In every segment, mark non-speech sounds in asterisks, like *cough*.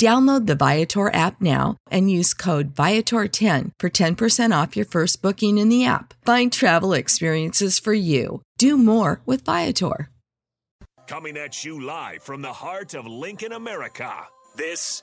Download the Viator app now and use code Viator10 for 10% off your first booking in the app. Find travel experiences for you. Do more with Viator. Coming at you live from the heart of Lincoln, America. This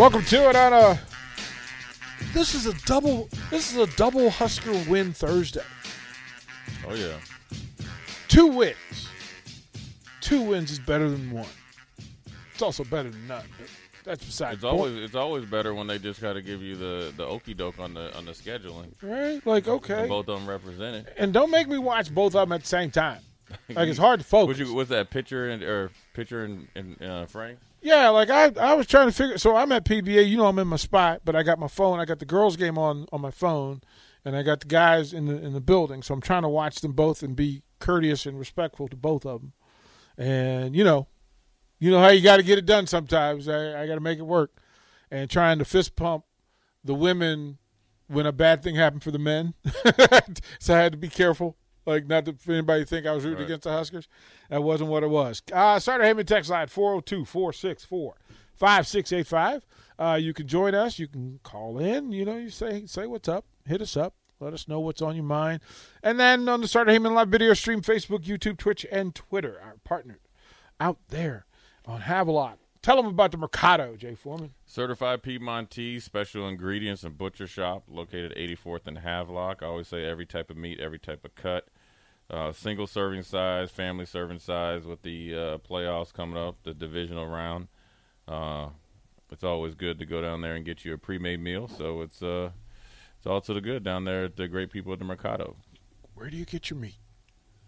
Welcome to it on a. This is a double. This is a double Husker win Thursday. Oh yeah. Two wins. Two wins is better than one. It's also better than none. But that's beside It's the point. always it's always better when they just got to give you the the okey doke on the on the scheduling. right. Like okay, And both of them represented. and don't make me watch both of them at the same time. *laughs* Like it's hard to focus. What you what's that pitcher and or pitcher and, and uh, Frank? Yeah, like I, I was trying to figure. So I'm at PBA. You know, I'm in my spot, but I got my phone. I got the girls' game on on my phone, and I got the guys in the in the building. So I'm trying to watch them both and be courteous and respectful to both of them. And you know, you know how you got to get it done. Sometimes I, I got to make it work. And trying to fist pump the women when a bad thing happened for the men, *laughs* so I had to be careful. Like not for anybody think I was rooting Right. against the Huskers. That wasn't what it was. Uh, Starter Heyman text line 402-464-5685. Uh, you can join us. You can call in. You know, you say say what's up. Hit us up. Let us know what's on your mind. And then on the Starter Heyman live video stream, Facebook, YouTube, Twitch, and Twitter. Our partner out there on Havelock. Tell them about the Mercado, Jay Foreman. Certified Piedmontese, special ingredients and butcher shop located 84th and Havelock. I always say every type of meat, every type of cut. Uh, single serving size, family serving size with the uh, playoffs coming up, the divisional round. Uh, it's always good to go down there and get you a pre-made meal. So it's uh, it's all to the good down there at the great people at the Mercado. Where do you get your meat?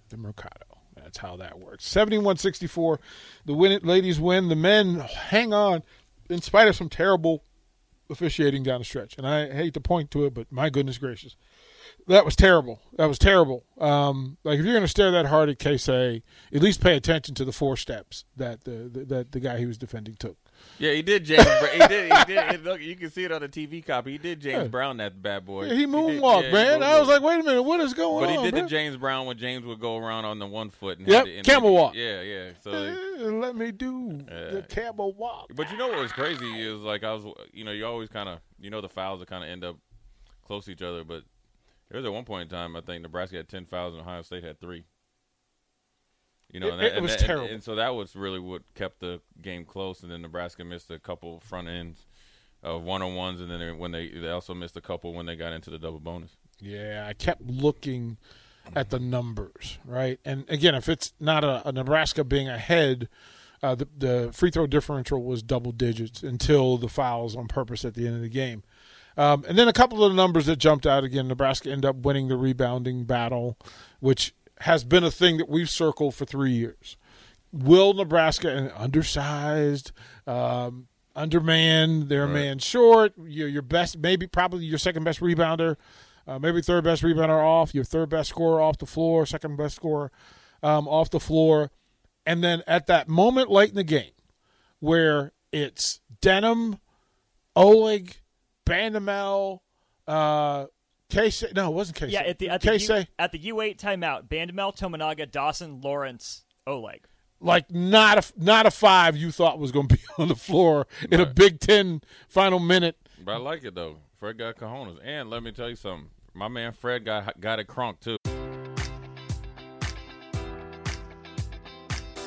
The Mercado. That's how that works. 71-64. The win ladies win. The men hang on in spite of some terrible officiating down the stretch. And I hate to point to it, but my goodness gracious. That was terrible. That was terrible. Um, like if you're going to stare that hard at KSA, at least pay attention to the four steps that the, the that the guy he was defending took. Yeah, he did James. Bra- he did. He did. *laughs* look, you can see it on the TV copy. He did James Yeah. Brown that bad boy. Yeah, he did- moonwalked, he man. I was like, wait a minute, what is going on? But he did man? the James Brown when James would go around on the one foot. And Yep, had camel walk. Yeah, yeah. So, let me do Yeah. the camel walk. but you know what was crazy is like I was, you know, you always kind of, you know, the fouls that kind of end up close to each other. But there was at one point in time, I think Nebraska had ten fouls and Ohio State had three. You know, It- and that- it and was that- terrible. And, so that was really what kept the game close. And then Nebraska missed a couple front ends of one on ones, and then they, when they they also missed a couple when they got into the double bonus. Yeah, I kept looking at the numbers, right? And again, if it's not a, a Nebraska being ahead, uh, the, the free throw differential was double digits until the fouls on purpose at the end of the game. Um, and then a couple of the numbers that jumped out again. Nebraska ended up winning the rebounding battle, which has been a thing that we've circled for three years. Will Nebraska, and undersized, um, undermanned, they're a man short. Your your best, maybe probably your second best rebounder, uh, maybe third best rebounder off, your third best scorer off the floor, second best scorer um, off the floor, and then at that moment late in the game where it's Denim, Oleg, Bandoumel, uh, Casey. No, it wasn't Casey. Yeah, at the at the, Casey. U, at the U8 timeout, Bandoumel, Tominaga, Dawson, Lawrence, Oleg. like not a not a five you thought was going to be *laughs* on the floor in a Big Ten final minute. But I like it though. Fred got cojones, and let me tell you something. My man Fred got got it crunk too.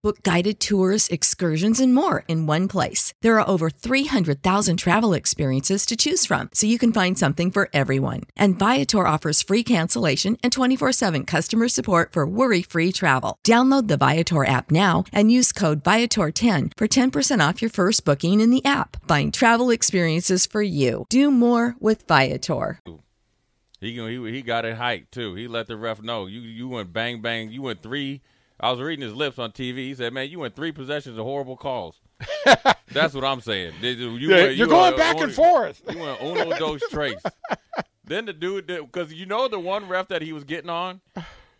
Book guided tours, excursions, and more in one place. There are over 300,000 travel experiences to choose from, so you can find something for everyone. And Viator offers free cancellation and 24 7 customer support for worry free travel. Download the Viator app now and use code Viator10 for 10% off your first booking in the app. Find travel experiences for you. Do more with Viator. He he he got it hyped too. He let the ref know you you went bang bang. You went three. I was reading his lips on TV. He said, "Man, you went three possessions of horrible calls." *laughs* That's what I'm saying. You, Yeah, went- you're you going back and forth. You went uno dos tres. then the dude, because you know the one ref that he was getting on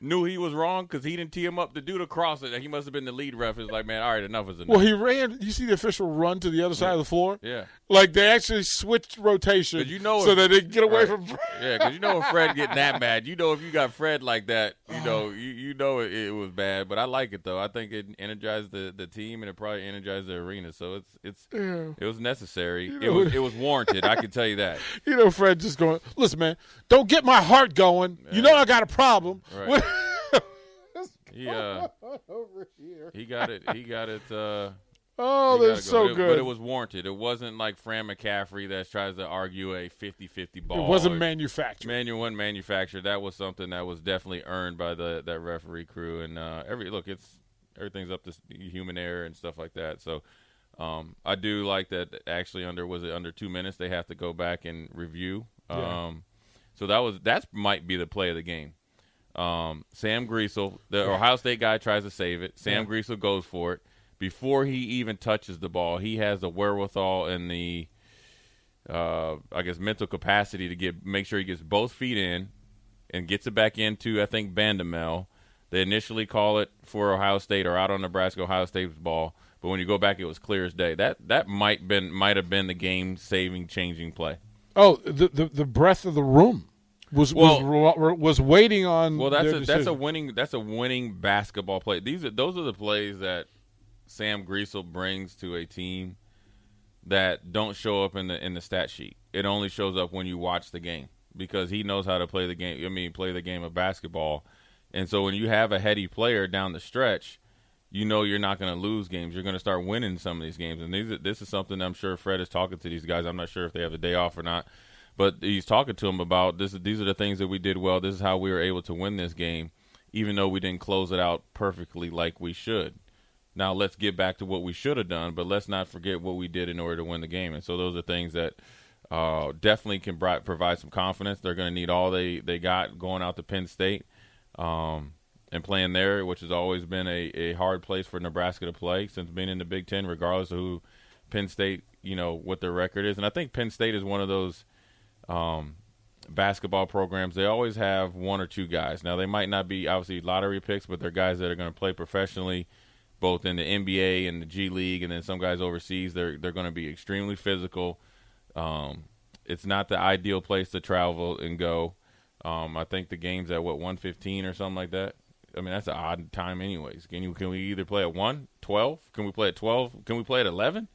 knew he was wrong because he didn't tee him up to do the cross. It. He must have been the lead ref. Is like, man, all right, enough is enough. Well, he ran. You see the official run to the other side of the floor. yeah. Like they actually switched rotation. you know so if- that they get away right. from. Yeah, because you know if Fred getting that *laughs* mad, you know if you got Fred like that, you know you, you know it, it was bad. But I like it though. I think it energized the, the team and it probably energized the arena. So it's it's it was necessary. It was it was warranted. I can tell you that. *laughs* You know, Fred just going. Listen, man, don't get my heart going. You know I got a problem. Right. *laughs* He uh he got it. He got it. uh oh, that's it so. It- good. But it was warranted. It wasn't like Fran McCaffery that tries to argue a 50-50 ball. It wasn't manufactured. Manual one manufactured. That was something that was definitely earned by the that referee crew. And uh, every look, it's everything's up to human error and stuff like that. So um, I do like that. Actually, under was it under two minutes? They have to go back and review. Yeah. Um, so that was that might be the play of the game. Um, Sam Griesel, the Ohio State guy, tries to save it. Sam Yeah. Griesel goes for it. Before he even touches the ball, he has the wherewithal and the, uh, I guess, mental capacity to get make sure he gets both feet in, and gets it back into I think Bandoumel. They initially call it for Ohio State or out on Nebraska Ohio State's ball, but when you go back, it was clear as day. That that might been might have been the game saving changing play. Oh, the, the the breath of the room was Well- was was waiting on. Well, that's a that's a winning that's a winning basketball play. These are those are the plays that Sam Griesel brings to a team that don't show up in the in the stat sheet. It only shows up when you watch the game because he knows how to play the game. I mean, play the game of basketball. And so when you have a heady player down the stretch, you know you're not going to lose games. You're going to start winning some of these games. And these, this is something I'm sure Fred is talking to these guys. I'm not sure if they have a day off or not, but he's talking to them about this. These are the things that we did well. This is how we were able to win this game, even though we didn't close it out perfectly like we should. Now let's get back to what we should have done, but let's not forget what we did in order to win the game. And so those are things that uh, definitely can bri- provide some confidence. They're going to need all they, they got going out to Penn State um, and playing there, which has always been a, a hard place for Nebraska to play since being in the Big Ten, regardless of who Penn State, you know, what their record is. And I think Penn State is one of those um, basketball programs. They always have one or two guys. Now, they might not be obviously lottery picks, but they're guys that are going to play professionally both in the NBA and the G League, and then some guys overseas. They're they're going to be extremely physical. Um, it's not the ideal place to travel and go. Um, I think the game's at what one fifteen or something like that. I mean that's an odd time, anyways. Can you can we either play at one, 12? Can we play at twelve? Can we play at eleven?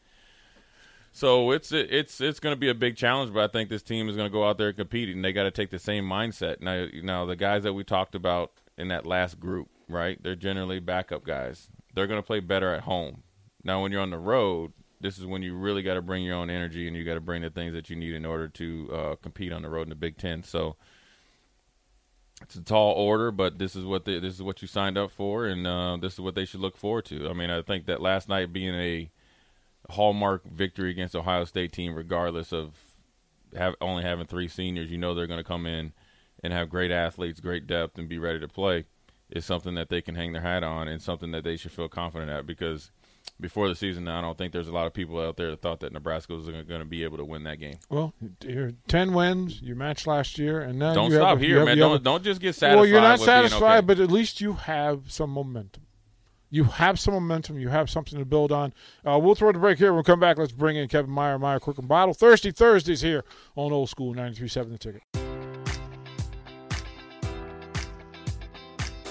So it's it's it's going to be a big challenge, but I think this team is going to go out there and compete, and they got to take the same mindset. Now, now the guys that we talked about in that last group, right? They're generally backup guys. They're going to play better at home. Now, when you're on the road, this is when you really got to bring your own energy, and you got to bring the things that you need in order to uh, compete on the road in the Big Ten. So it's a tall order, but this is what this is what you signed up for, and uh, this is what they should look forward to. I mean, I think that last night being a hallmark victory against Ohio State team, regardless of have only having three seniors, you know they're going to come in and have great athletes, great depth, and be ready to play. Is something that they can hang their hat on, and something that they should feel confident at. Because before the season, I don't think there's a lot of people out there that thought that Nebraska was going to be able to win that game. Well, you're ten wins. You matched last year, and now Don't stop a- here, have- man. Don't a- don't just get satisfied. Well, you're not satisfied, okay. but at least you have some momentum. You have some momentum. You have something to build on. Uh, we'll throw the break here. We'll come back. Let's bring in Kevin Meyer, Meyer Crook and Bottle. Thirsty Thursdays here on Old School 93.7 The Ticket.